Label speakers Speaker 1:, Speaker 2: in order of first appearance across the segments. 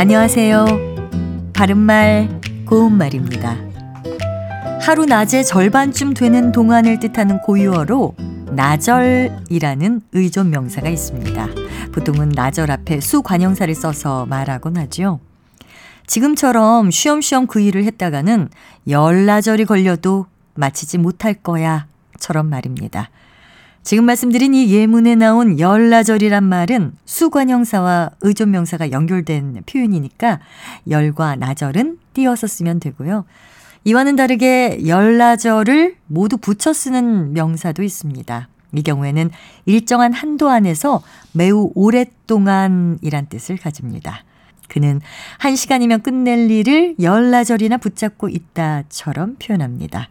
Speaker 1: 안녕하세요. 바른말, 고운말입니다. 하루 낮에 절반쯤 되는 동안을 뜻하는 고유어로 나절이라는 의존 명사가 있습니다. 보통은 나절 앞에 수관형사를 써서 말하곤 하죠. 지금처럼 쉬엄쉬엄 그 일을 했다가는 열나절이 걸려도 마치지 못할 거야 처럼 말입니다. 지금 말씀드린 이 예문에 나온 열나절이란 말은 수관형사와 의존명사가 연결된 표현이니까 열과 나절은 띄어서 쓰면 되고요. 이와는 다르게 열나절을 모두 붙여 쓰는 명사도 있습니다. 이 경우에는 일정한 한도 안에서 매우 오랫동안이란 뜻을 가집니다. 그는 한 시간이면 끝낼 일을 열나절이나 붙잡고 있다처럼 표현합니다.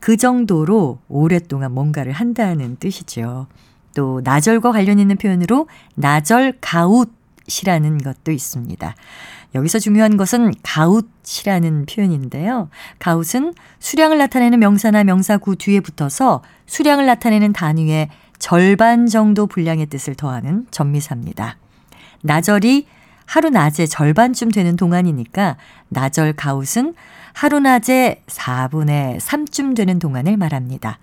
Speaker 1: 그 정도로 오랫동안 뭔가를 한다는 뜻이죠. 또 나절과 관련 있는 표현으로 나절 가웃이라는 것도 있습니다. 여기서 중요한 것은 가웃이라는 표현인데요. 가웃은 수량을 나타내는 명사나 명사구 뒤에 붙어서 수량을 나타내는 단위의 절반 정도 분량의 뜻을 더하는 전미사입니다. 나절이 하루 낮에 절반쯤 되는 동안이니까 나절 가웃은 하루 낮에 4분의 3쯤 되는 동안을 말합니다.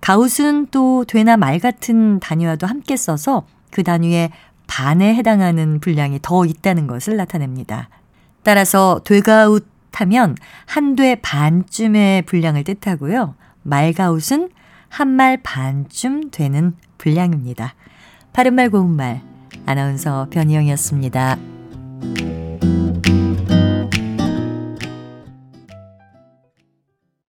Speaker 1: 가웃은 또 되나 말 같은 단위와도 함께 써서 그 단위의 반에 해당하는 분량이 더 있다는 것을 나타냅니다. 따라서 되가웃 하면 한돼 반쯤의 분량을 뜻하고요. 말가웃은 한 말 반쯤 되는 분량입니다. 바른말 고운말 아나운서 변희영이었습니다.